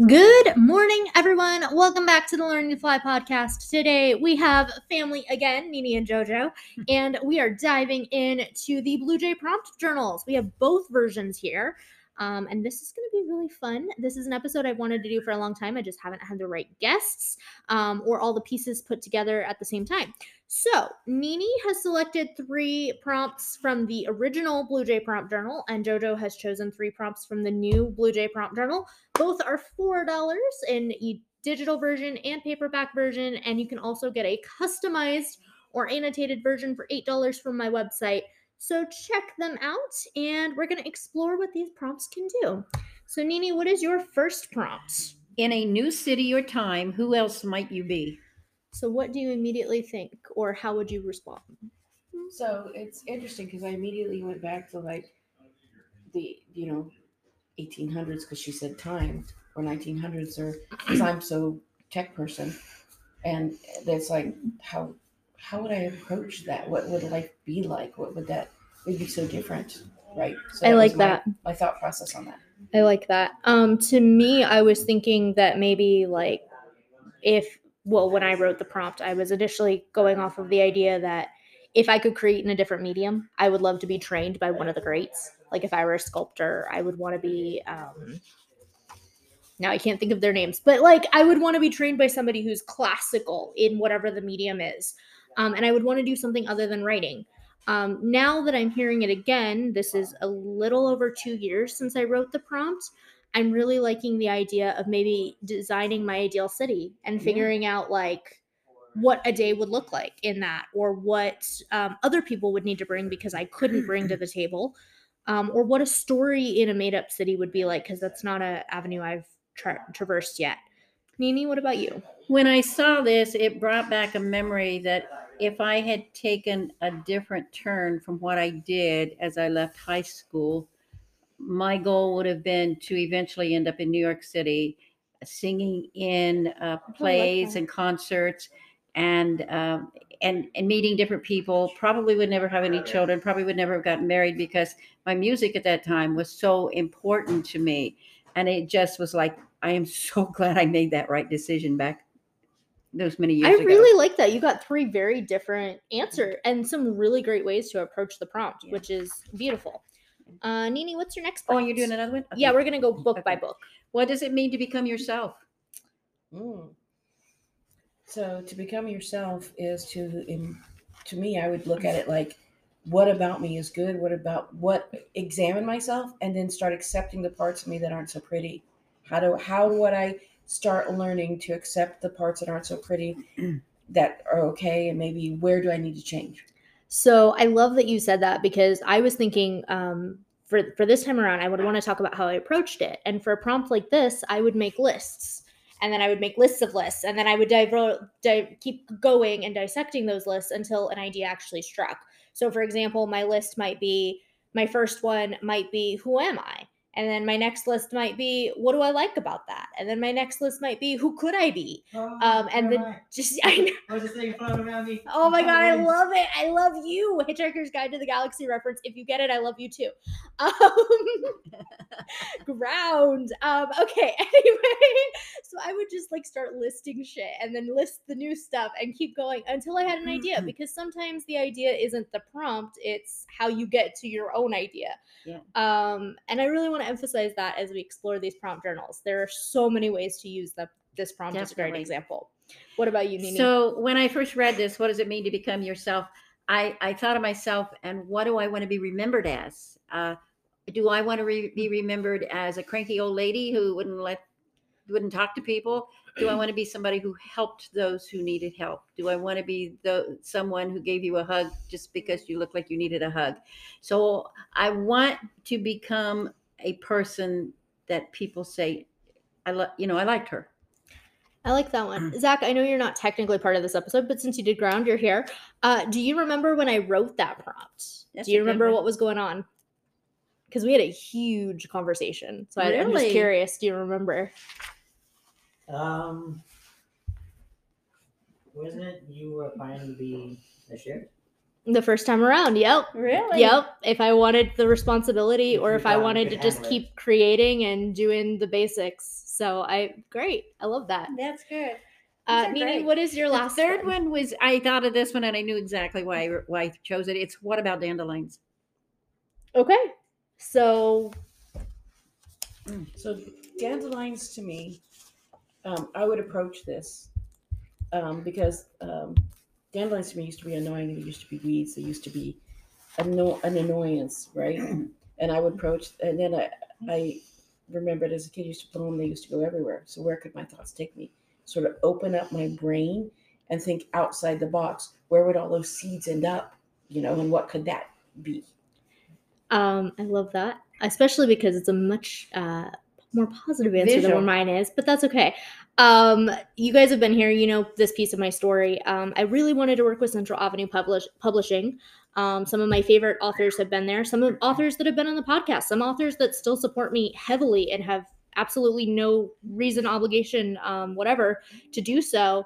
Good morning, everyone. Welcome back to the Learning to Fly podcast. Today we have family again, Nini and JoJo, and we are diving into the Blue Jay prompt journals. We have both versions here. Um, and this is going to be really fun. This is an episode I've wanted to do for a long time. I just haven't had the right guests um, or all the pieces put together at the same time. So, Nini has selected three prompts from the original Blue Jay Prompt Journal, and JoJo has chosen three prompts from the new Blue Jay Prompt Journal. Both are $4 in e- digital version and paperback version, and you can also get a customized or annotated version for $8 from my website. So check them out, and we're going to explore what these prompts can do. So, Nini, what is your first prompt? In a new city or time, who else might you be? So, what do you immediately think, or how would you respond? So it's interesting because I immediately went back to like the you know 1800s because she said time or 1900s or because I'm so tech person, and that's like how how would I approach that? What would life be like? What would that would be so different, right? So I was like my- that. My thought process on that. I like that. Um, to me, I was thinking that maybe like if well, when I wrote the prompt, I was initially going off of the idea that if I could create in a different medium, I would love to be trained by one of the greats. Like if I were a sculptor, I would want to be. Um, now I can't think of their names, but like I would want to be trained by somebody who's classical in whatever the medium is, um, and I would want to do something other than writing. Um, now that I'm hearing it again, this is a little over two years since I wrote the prompt. I'm really liking the idea of maybe designing my ideal city and Yeah. figuring out like what a day would look like in that, or what um, other people would need to bring because I couldn't bring to the table, um, or what a story in a made up city would be like because that's not an avenue I've tra- traversed yet. Nini, what about you? When I saw this, it brought back a memory that if I had taken a different turn from what I did as I left high school, my goal would have been to eventually end up in New York City singing in uh, plays that. and concerts and um, and and meeting different people probably would never have any children probably would never have gotten married because my music at that time was so important to me and it just was like i am so glad i made that right decision back those many years I ago really like that. You got three very different answer and some really great ways to approach the prompt, Yeah. which is beautiful. Uh, Nini, what's your next oh you're doing another one Yeah, we're gonna go book by book. what does it mean to become yourself Mm. So to become yourself is to, in, to me, I would look at it like, what about me is good? What about what? Examine myself and then start accepting the parts of me that aren't so pretty. How do how would I start learning to accept the parts that aren't so pretty, that are okay, and maybe where do I need to change? So I love that you said that because I was thinking um, for for this time around, I would want to talk about how I approached it. And for a prompt like this, I would make lists, and then I would make lists of lists, and then I would keep going and dissecting those lists until an idea actually struck. So, for example, my list might be my first one might be who am I, and then my next list might be what do I like about that, and then my next list might be who could I be, um, and then just I know. I was just around me. Oh my god, I love it. I love you. Hitchhiker's Guide to the Galaxy reference. If you get it, I love you too. Um, ground. Um, okay, anyway. So I would just like start listing shit and then list the new stuff and keep going until I had an idea because sometimes the idea isn't the prompt, it's how you get to your own idea. Yeah. Um, and I really want to emphasize that as we explore these prompt journals. There are so many ways to use them. This prompt is a great Definitely. example. What about you, Nini? So when I first read this, what does it mean to become yourself? I, I thought of myself and what do I want to be remembered as? Uh, do I want to re- be remembered as a cranky old lady who wouldn't let wouldn't talk to people? Do I want to be somebody who helped those who needed help? Do I want to be the someone who gave you a hug just because you looked like you needed a hug? So I want to become a person that people say, I love. You know, I liked her. I like that one. Zach, I know you're not technically part of this episode, but since you did ground, you're here. Uh, do you remember when I wrote that prompt? That's do you remember one. what was going on? Because we had a huge conversation. So I, I'm just curious. Do you remember? Um, wasn't it you were applying to be a sheriff? The first time around, yep. Really? Yep. If I wanted the responsibility If or if I wanted to just handle it. keep creating and doing the basics. So I great. I love that. That's good. Uh Nini, great. what is your The last third one was I thought of this one and I knew exactly why I, why I chose it. It's what about dandelions? Okay. So So dandelions to me, um, I would approach this um, because um, dandelions to me used to be annoying. They used to be weeds. They used to be anno- an annoyance, right? and I would approach, and then I, I remembered as a kid, I used to put them. They used to go everywhere. So where could my thoughts take me? Sort of open up my brain and think outside the box. Where would all those seeds end up? You know, and what could that be? um I love that. Especially because it's a much uh more positive answer than Visual. what mine is, but that's okay. Um, you guys have been here, you know this piece of my story. Um, I really wanted to work with Central Avenue Publish- Publishing. Um, some of my favorite authors have been there. Some of authors that have been on the podcast. Some authors that still support me heavily and have absolutely no reason, obligation, um, whatever, to do so,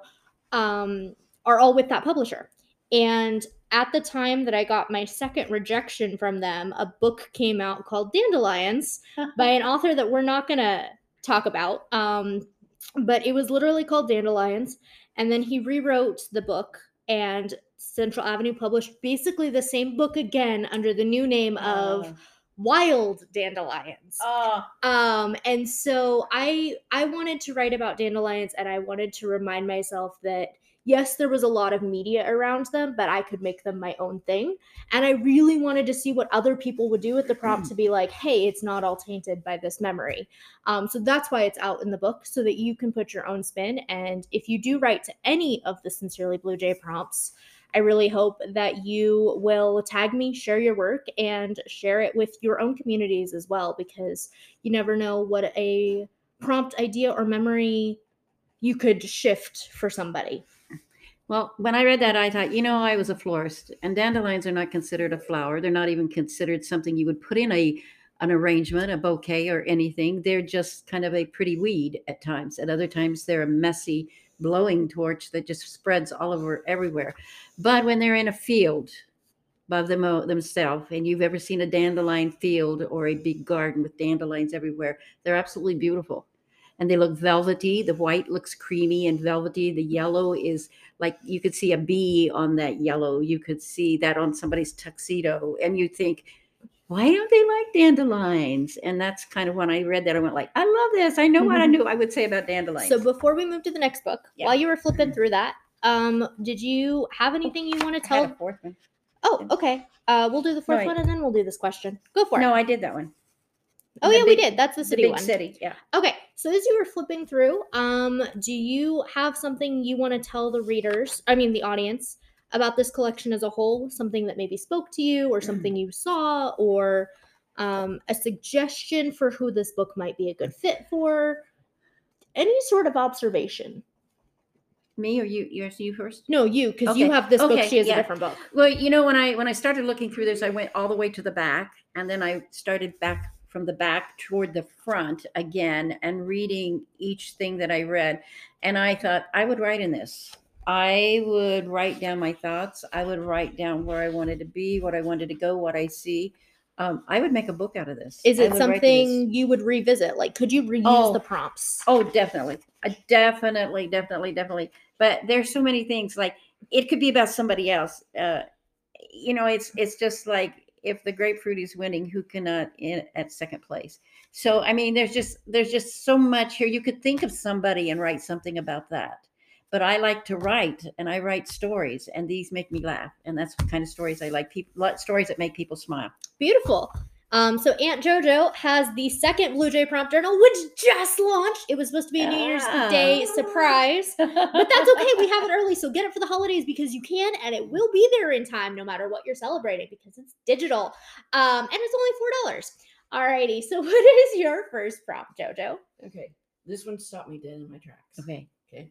um, are all with that publisher. And at the time that I got my second rejection from them, a book came out called Dandelions by an author that we're not going to talk about. Um, but it was literally called Dandelions. And then he rewrote the book, and Central Avenue published basically the same book again under the new name of Wild Dandelions. Oh, Um, and so I I wanted to write about dandelions and I wanted to remind myself that yes, there was a lot of media around them, but I could make them my own thing. And I really wanted to see what other people would do with the prompt to be like, hey, it's not all tainted by this memory. Um, so that's why it's out in the book so that you can put your own spin. And if you do write to any of the Sincerely Blue Jay prompts, I really hope that you will tag me, share your work, and share it with your own communities as well, because you never know what a prompt idea or memory you could shift for somebody. Well, when I read that, I thought, you know, I was a florist, and dandelions are not considered a flower. They're not even considered something you would put in a an arrangement, a bouquet, or anything. They're just kind of a pretty weed at times. At other times, they're a messy blowing torch that just spreads all over everywhere. But when they're in a field above them uh, themselves, and you've ever seen a dandelion field or a big garden with dandelions everywhere, they're absolutely beautiful. And they look velvety. The white looks creamy and velvety. The yellow is like you could see a bee on that yellow. You could see that on somebody's tuxedo. And you think, why don't they like dandelions? And that's kind of when I read that, I went like, I love this. I know what I Mhm. knew I would say about dandelions. So before we move to the next book, Yeah. while you were flipping through that, um, did you have anything you want to tell? fourth one. Oh, okay. Uh, we'll do the fourth Right. one and then we'll do this question. Go for it. No. I did that one. Oh The yeah, we did. That's the The city big one. city. Yeah. Okay, so as you were flipping through, um, do you have something you want to tell the readers, I mean the audience, about this collection as a whole? Something that maybe spoke to you, or something you saw, or um, a suggestion for who this book might be a good fit for? Any sort of observation? Me or you? Yours, you first. No, you, because you have this book. She has yeah. a different book. Well, you know, when I when I started looking through this, I went all the way to the back, and then I started back from the back toward the front again, and reading each thing that I read. And I thought I would write in this. I would write down my thoughts. I would write down where I wanted to be, what I wanted to go, what I see. Um, I would make a book out of this. Is it would write to this. something you would revisit? Like, could you reuse Oh. the prompts? Oh, definitely. I definitely, definitely, definitely. But there's so many things like it could be about somebody else. Uh, you know, it's it's just like if the grapefruit is winning, who cannot in at second place? So I mean, there's just there's just so much here. You could think of somebody and write something about that. But I like to write, and I write stories, and these make me laugh, and that's the kind of stories I like. People stories that make people smile. Beautiful. Um, so Aunt JoJo has the second Blue Jay prompt journal, which just launched. It was supposed to be a New Year's Day surprise, but that's okay. We have it early, so get it for the holidays because you can, and it will be there in time, no matter what you're celebrating, because it's digital, um, and it's only four dollars. Alrighty. So what is your first prompt, JoJo? Okay, this one stopped me dead in my tracks. Okay. Okay.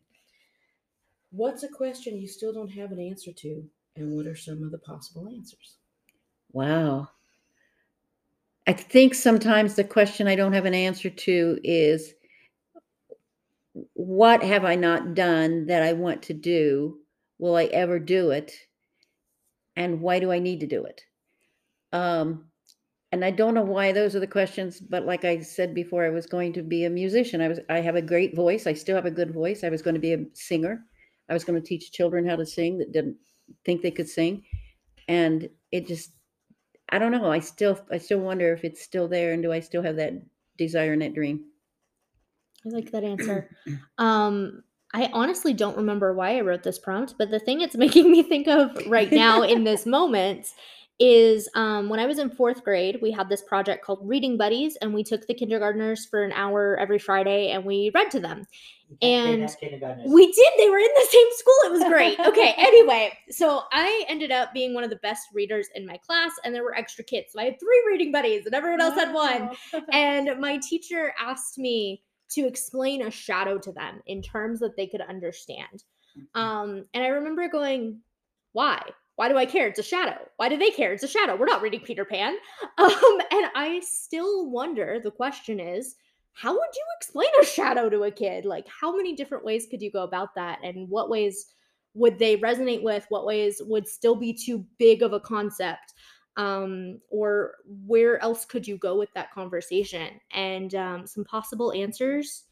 What's a question you still don't have an answer to, and what are some of the possible answers? Wow. I think sometimes the question I don't have an answer to is what have I not done that I want to do? Will I ever do it? and why do I need to do it? Um, and I don't know why those are the questions, but like I said before, I was going to be a musician. I was I have a great voice. I still have a good voice. I was going to be a singer. I was going to teach children how to sing that didn't think they could sing. And it just I don't know. I still I still wonder if it's still there and do I still have that desire and that dream? I like that answer. Um, I honestly don't remember why I wrote this prompt, but the thing it's making me think of right now in this moment is um, when I was in fourth grade, we had this project called Reading Buddies, and we took the kindergartners for an hour every Friday and we read to them. And we did. They were in the same school. It was great. Okay. anyway, so I ended up being one of the best readers in my class, and there were extra kids. So I had three reading buddies, and everyone else had one. And my teacher asked me to explain a shadow to them in terms that they could understand. Mm-hmm. Um, and I remember going, why? Why do I care? It's a shadow. Why do they care? It's a shadow. We're not reading Peter Pan. Um, and I still wonder the question is, how would you explain a shadow to a kid? Like, how many different ways could you go about that? And what ways would they resonate with? What ways would still be too big of a concept? Um, or where else could you go with that conversation? And um, some possible answers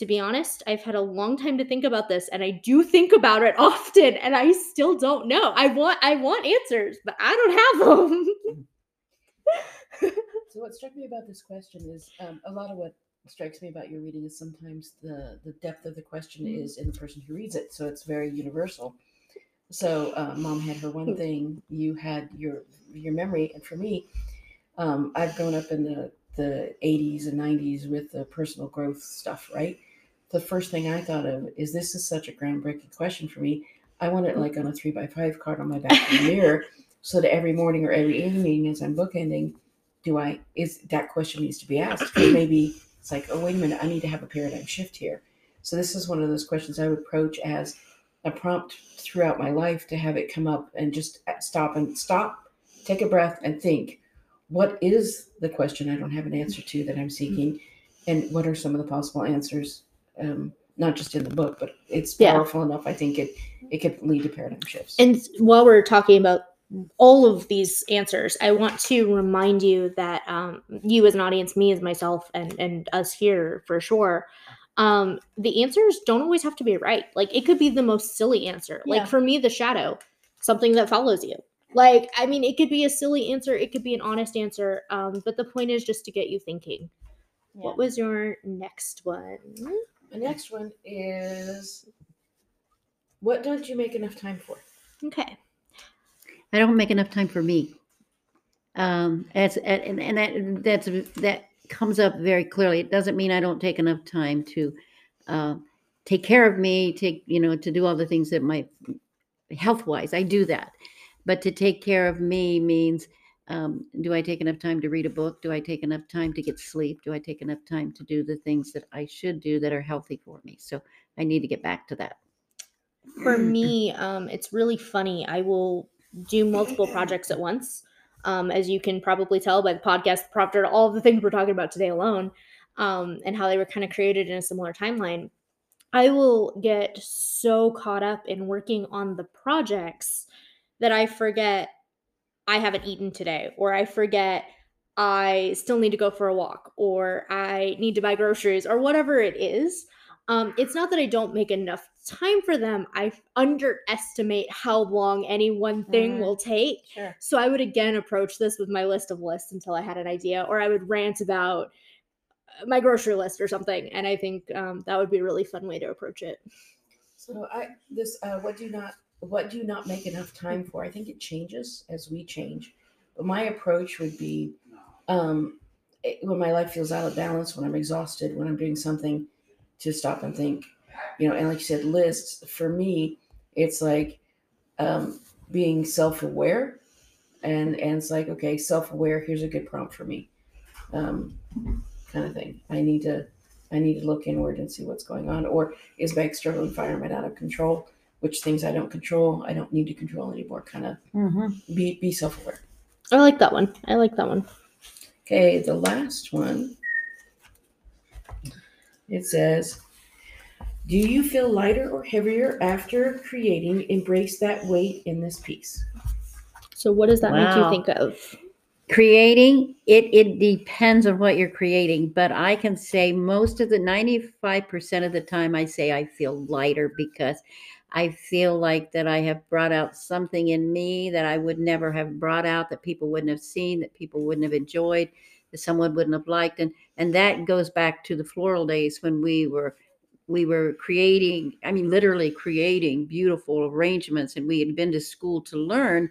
to be honest, I've had a long time to think about this and I do think about it often and I still don't know. I want I want answers, but I don't have them. So what struck me about this question is um, a lot of what strikes me about your reading is sometimes the the depth of the question Mhm. is in the person who reads it, so it's very universal. So uh, mom had her one thing, you had your your memory, and for me, um, I've grown up in the the 80s and 90s with the personal growth stuff, right? The first thing I thought of is this is such a groundbreaking question for me. I want it like on a three by five card on my back mirror, so that every morning or every evening as I'm bookending, do I is that question needs to be asked? maybe it's like, oh wait a minute, I need to have a paradigm shift here. So this is one of those questions I would approach as a prompt throughout my life to have it come up and just uh, stop and stop, take a breath and think, what is the question I don't have an answer to that I'm seeking, and what are some of the possible answers? Um, not just in the book, but it's Yeah. powerful enough. I think it it could lead to paradigm shifts. And while we're talking about all of these answers, I want to remind you that um, you, as an audience, me as myself, and and us here for sure, um, the answers don't always have to be right. Like it could be the most silly answer. Yeah. Like for me, the shadow, something that follows you. Like I mean, it could be a silly answer, it could be an honest answer, um, but the point is just to get you thinking. What was your next one? The next one is what don't you make enough time for? Okay. I don't make enough time for me. Um, as and, and that that's that comes up very clearly. It doesn't mean I don't take enough time to uh, take care of me, take you know, to do all the things that my health wise. I do that, but to take care of me means. Um, do I take enough time to read a book? Do I take enough time to get sleep? Do I take enough time to do the things that I should do that are healthy for me? So I need to get back to that. for me um, it's really funny i will do multiple projects at once um, as you can probably tell by the podcast the prompter all of the things we're talking about today alone um, and how they were kind of created in a similar timeline i will get so caught up in working on the projects that i forget i haven't eaten today or i forget i still need to go for a walk or i need to buy groceries or whatever it is um, it's not that I don't make enough time for them. I underestimate how long any one thing Mm. will take. Sure. So I would again approach this with my list of lists until I had an idea, or I would rant about uh, my grocery list or something. And I think um, that would be a really fun way to approach it. So I this uh, what do you not what do you not make enough time for? I think it changes as we change, but my approach would be um, it- when my life feels out of balance, when I'm exhausted, when I'm doing something, to stop and think, you know. And like you said, lists for me, it's like um, being self-aware, and and it's like okay, self-aware. Here's a good prompt for me, um, kind of thing. I need to I need to look inward and see what's going on, or is my external environment out of control? Which things I don't control, I don't need to control anymore. Kind of Mm-hmm. be be self aware. I like that one. I like that one. Okay, the last one. It says, "Do you feel lighter or heavier after creating? Embrace that weight in this piece." So what does that make you think of? creating it it depends on what you're creating but i can say most of the 95% of the time i say i feel lighter because i feel like that i have brought out something in me that i would never have brought out that people wouldn't have seen that people wouldn't have enjoyed that someone wouldn't have liked and and that goes back to the floral days when we were we were creating i mean literally creating beautiful arrangements and we had been to school to learn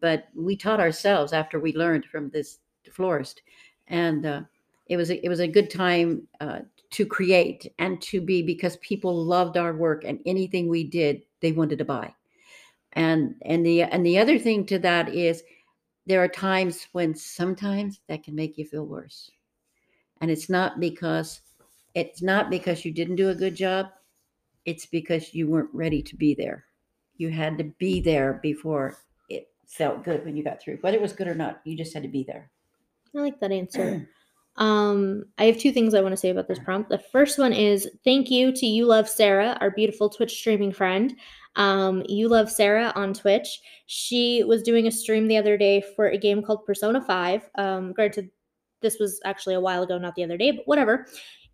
but we taught ourselves after we learned from this florist and uh, it was a, it was a good time uh, to create and to be because people loved our work and anything we did they wanted to buy. And and the and the other thing to that is there are times when sometimes that can make you feel worse. And it's not because it's not because you didn't do a good job it's because you weren't ready to be there. You had to be there before it felt good when you got through whether it was good or not you just had to be there. I like that answer. Um, I have two things I want to say about this prompt. The first one is thank you to You Love Sarah, our beautiful Twitch streaming friend. Um, you Love Sarah on Twitch. She was doing a stream the other day for a game called Persona 5. Um, granted, this was actually a while ago, not the other day, but whatever.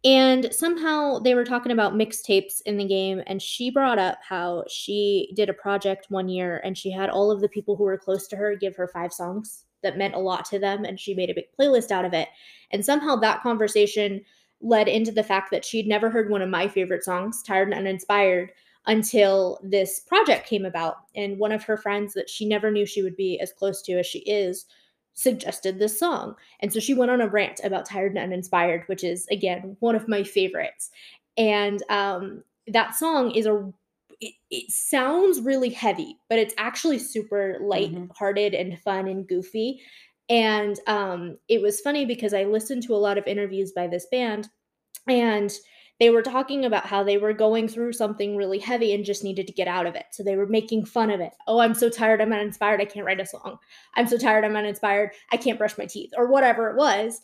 And somehow they were talking about mixtapes in the game, and she brought up how she did a project one year and she had all of the people who were close to her give her five songs that meant a lot to them, and she made a big playlist out of it. And somehow that conversation led into the fact that she'd never heard one of my favorite songs, Tired and Uninspired, until this project came about. And one of her friends that she never knew she would be as close to as she is suggested this song. And so she went on a rant about Tired and Uninspired, which is, again, one of my favorites. And um, that song is a it, it sounds really heavy, but it's actually super light-hearted and fun and goofy. And um, it was funny because I listened to a lot of interviews by this band, and they were talking about how they were going through something really heavy and just needed to get out of it. So they were making fun of it. Oh, I'm so tired. I'm uninspired. I can't write a song. I'm so tired. I'm uninspired. I can't brush my teeth, or whatever it was.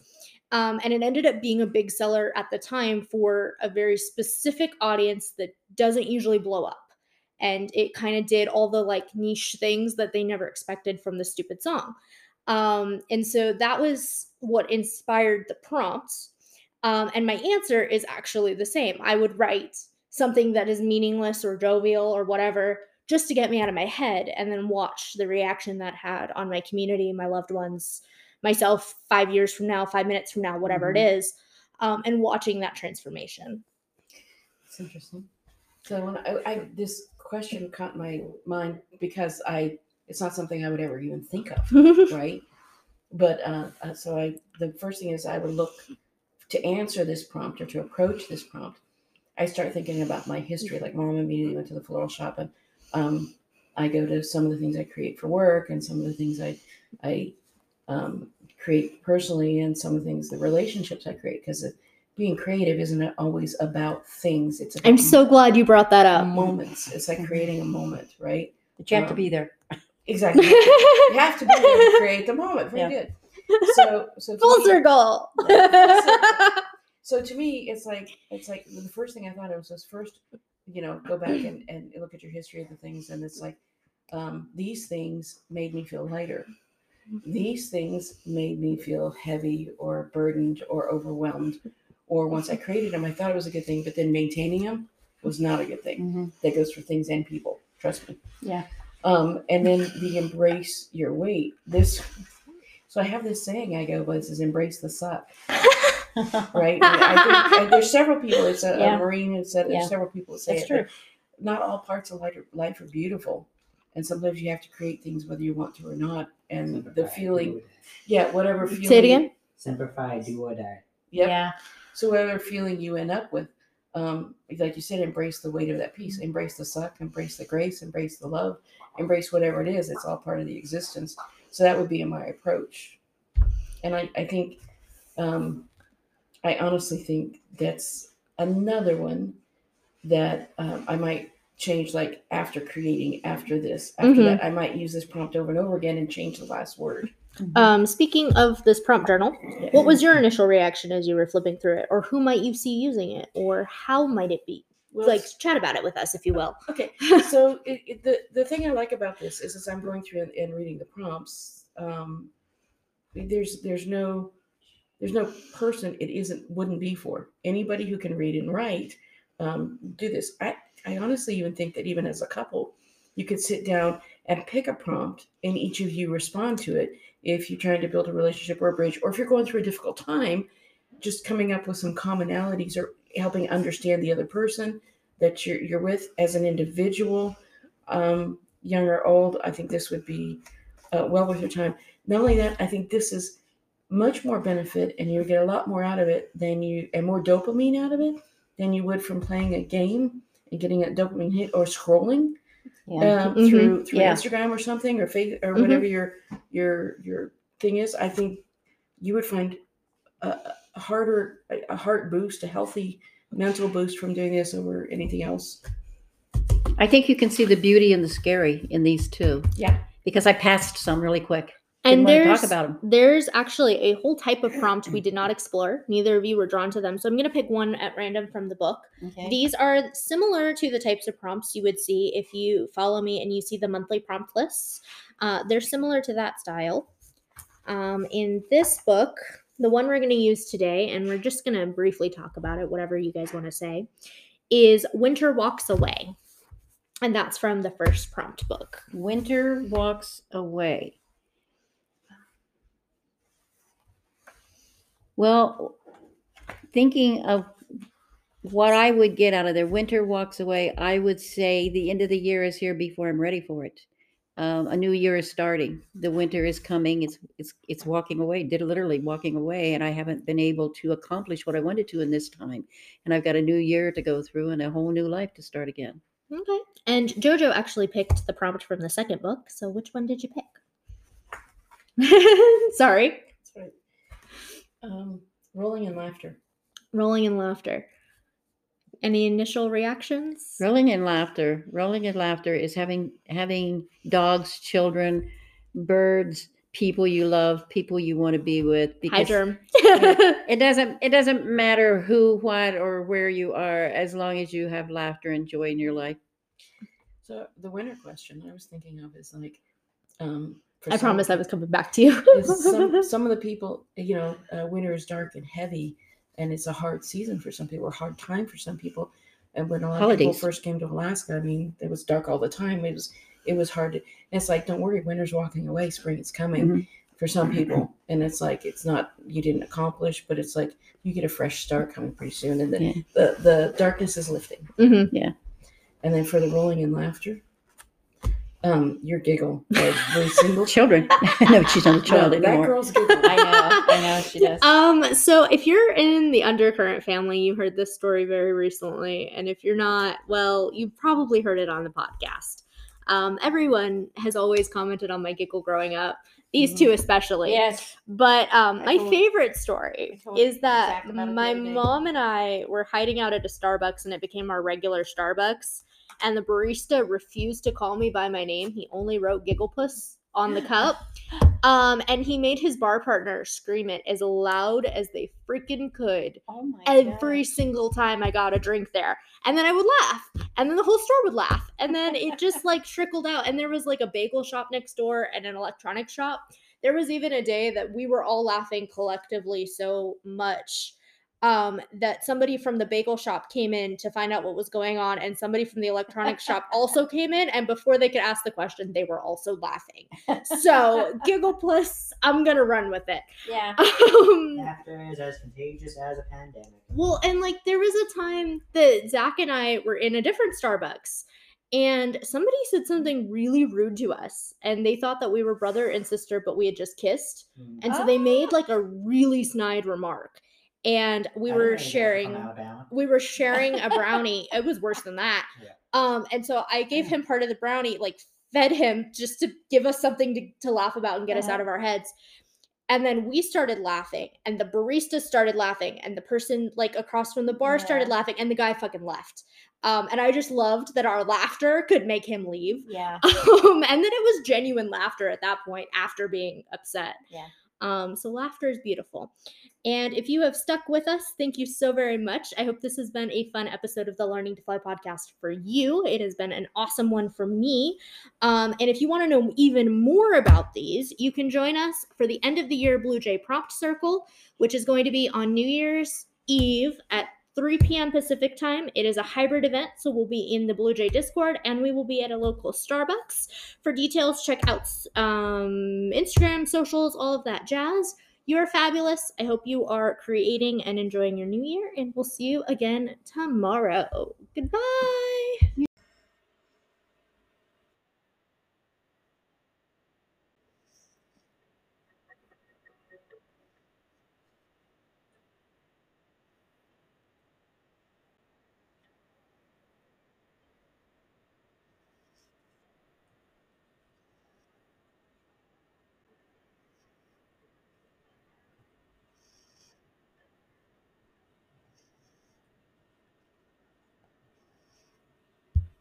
Um, and it ended up being a big seller at the time for a very specific audience that doesn't usually blow up. And it kind of did all the like niche things that they never expected from the stupid song. Um, and so that was what inspired the prompts. Um, and my answer is actually the same. I would write something that is meaningless or jovial or whatever just to get me out of my head and then watch the reaction that had on my community, my loved ones, myself five years from now, five minutes from now, whatever it is, um, and watching that transformation. It's interesting. So when I, I this question caught my mind because I it's not something I would ever even think of, right? But uh, uh, so I the first thing is I would look to answer this prompt or to approach this prompt. I start thinking about my history. Like mom immediately went to the floral shop, and um, I go to some of the things I create for work, and some of the things I I um, create personally, and some of the things the relationships I create because being creative isn't always about things. It's about I'm so glad you brought that up. moments. It's like creating a moment, right? but you have to Um, be there Exactly. you have to be there to create the moment. Very Yeah. good. So, so to Full me- circle. So to me, it's like it's like the first thing I thought of was was first, you know, go back and, and look at your history of the things, and it's like um, these things made me feel lighter. These things made me feel heavy or burdened or overwhelmed. Or once I created them, I thought it was a good thing, but then maintaining them was not a good thing. Mhm. That goes for things and people. Trust me. Yeah. Um, and then the embrace your weight. This. So I have this saying I go, but this is embrace the suck right? I think and there's several people. It's a, Yeah. a Marine who said there's Yeah. several people that say That's it, true. Not all parts of life are, life are beautiful, and sometimes you have to create things whether you want to or not. And the feeling, yeah, whatever feeling. Say it again. Simplify, do or die. Yep. Yeah. So whatever feeling you end up with, um, like you said, embrace the weight of that piece. Embrace the suck. Embrace the grace. Embrace the love. Embrace whatever it is. It's all part of the existence. So that would be my approach. And I, I think, um, I honestly think that's another one that um, I might change. Like after creating, after this, after Mhm. that, I might use this prompt over and over again and change the last word. Um, speaking of this prompt journal, what was your initial reaction as you were flipping through it, or who might you see using it, or how might it be? Well, like chat about it with us, if you will. Okay, so it, it, the the thing I like about this is as I'm going through and, and reading the prompts, um, there's there's no there's no person it isn't wouldn't be for anybody who can read and write. Um, do this. I I honestly even think that even as a couple, you could sit down and pick a prompt, and each of you respond to it. If you're trying to build a relationship or a bridge, or if you're going through a difficult time, just coming up with some commonalities or helping understand the other person that you're you're with as an individual, um, young or old. I think this would be uh, well worth your time. Not only that, I think this is much more benefit, and you get a lot more out of it than you and more dopamine out of it than you would from playing a game and getting a dopamine hit or scrolling Yeah. um, Mhm. through through Yeah. Instagram or something or face or Mhm. whatever your your your thing is. I think you would find a, a harder a, a heart boost, a healthy mental boost from doing this over anything else. I think you can see the beauty and the scary in these two. Yeah. Because I passed some really quick. And Didn't want to there's talk about them. there's actually a whole type of prompt we did not explore. Neither of you were drawn to them, so I'm going to pick one at random from the book. Okay. These are similar to the types of prompts you would see if you follow me and you see the monthly prompt lists. Uh, they're similar to that style. Um, in this book, the one we're going to use today, and we're just going to briefly talk about it, whatever you guys want to say, is Winter Walks Away. And that's from the first prompt book. Winter walks away. Well, thinking of what I would get out of there, winter walks away, I would say the end of the year is here before I'm ready for it. Um, a new year is starting. The winter is coming. It's it's it's walking away. Did literally walking away, and I haven't been able to accomplish what I wanted to in this time. And I've got a new year to go through and a whole new life to start again. Okay. And Jojo actually picked the prompt from the second book. So which one did you pick? Sorry. That's right. Um, rolling in laughter. Rolling in laughter. Any initial reactions? Rolling in laughter. Rolling in laughter is having having dogs, children, birds, people you love, people you want to be with. Hi, Germ. it doesn't it doesn't matter who, what, or where you are, as long as you have laughter and joy in your life. So the winter question I was thinking of is like, um, for I promise I was coming back to you. some some of the people, you know, uh, winter is dark and heavy, and it's a hard season for some people, or hard time for some people. And when a lot of people first came to Alaska, I mean, it was dark all the time. It was it was hard to. And it's like, don't worry, winter's walking away, spring is coming Mhm. for some people, and it's like it's not you didn't accomplish, but it's like you get a fresh start coming pretty soon, and the Yeah. the, the darkness is lifting. hmm And then for the rolling in laughter, um, your giggle every single Children. no, she's not a child No, that girl's giggle. I know, I know she does. Um, so if you're in the undercurrent family, you heard this story very recently, and if you're not, well, you've probably heard it on the podcast. Um, everyone has always commented on my giggle growing up. These two especially. Yes. But um, my told- favorite story is that Zach about it the my mom and I were hiding out at a Starbucks and it became our regular Starbucks. And the barista refused to call me by my name. He only wrote Gigglepuss on the cup. Um, and he made his bar partner scream it as loud as they freaking could Oh my every single time I got a drink there. And then I would laugh. And then the whole store would laugh. And then it just like trickled out. And there was like a bagel shop next door and an electronic shop. There was even a day that we were all laughing collectively so much um, that somebody from the bagel shop came in to find out what was going on. And somebody from the electronics shop also came in. And before they could ask the question, they were also laughing. So, Gigglepuss, I'm going to run with it. Yeah. Um, Laughter is as contagious as a pandemic. well, and like there was a time that Zach and I were in a different Starbucks, and somebody said something really rude to us, and they thought that we were brother and sister, but we had just kissed, Mm. and so they made like a really snide remark, and we I were didn't know you guys were sharing. We were sharing a brownie. it was worse than that. Yeah. Um, and so I gave him part of the brownie, like fed him just to give us something to, to laugh about and get us Uh-huh. out of our heads. And then we started laughing, and the barista started laughing, and the person like across from the bar started laughing, and the guy fucking left. Um, and I just loved that our laughter could make him leave. Yeah. Um, and then it was genuine laughter at that point after being upset. Yeah. Um, so laughter is beautiful. And if you have stuck with us, thank you so very much. I hope this has been a fun episode of the Learning to Fly podcast for you. It has been an awesome one for me. Um, and if you want to know even more about these, you can join us for the end of the year Blue Jay Prompt Circle, which is going to be on New Year's Eve at 3 p.m. Pacific time. It is a hybrid event, so we'll be in the Blue Jay Discord and we will be at a local Starbucks. For details, check out um, Instagram, socials, all of that jazz. You are fabulous. I hope you are creating and enjoying your new year, and we'll see you again tomorrow. Goodbye.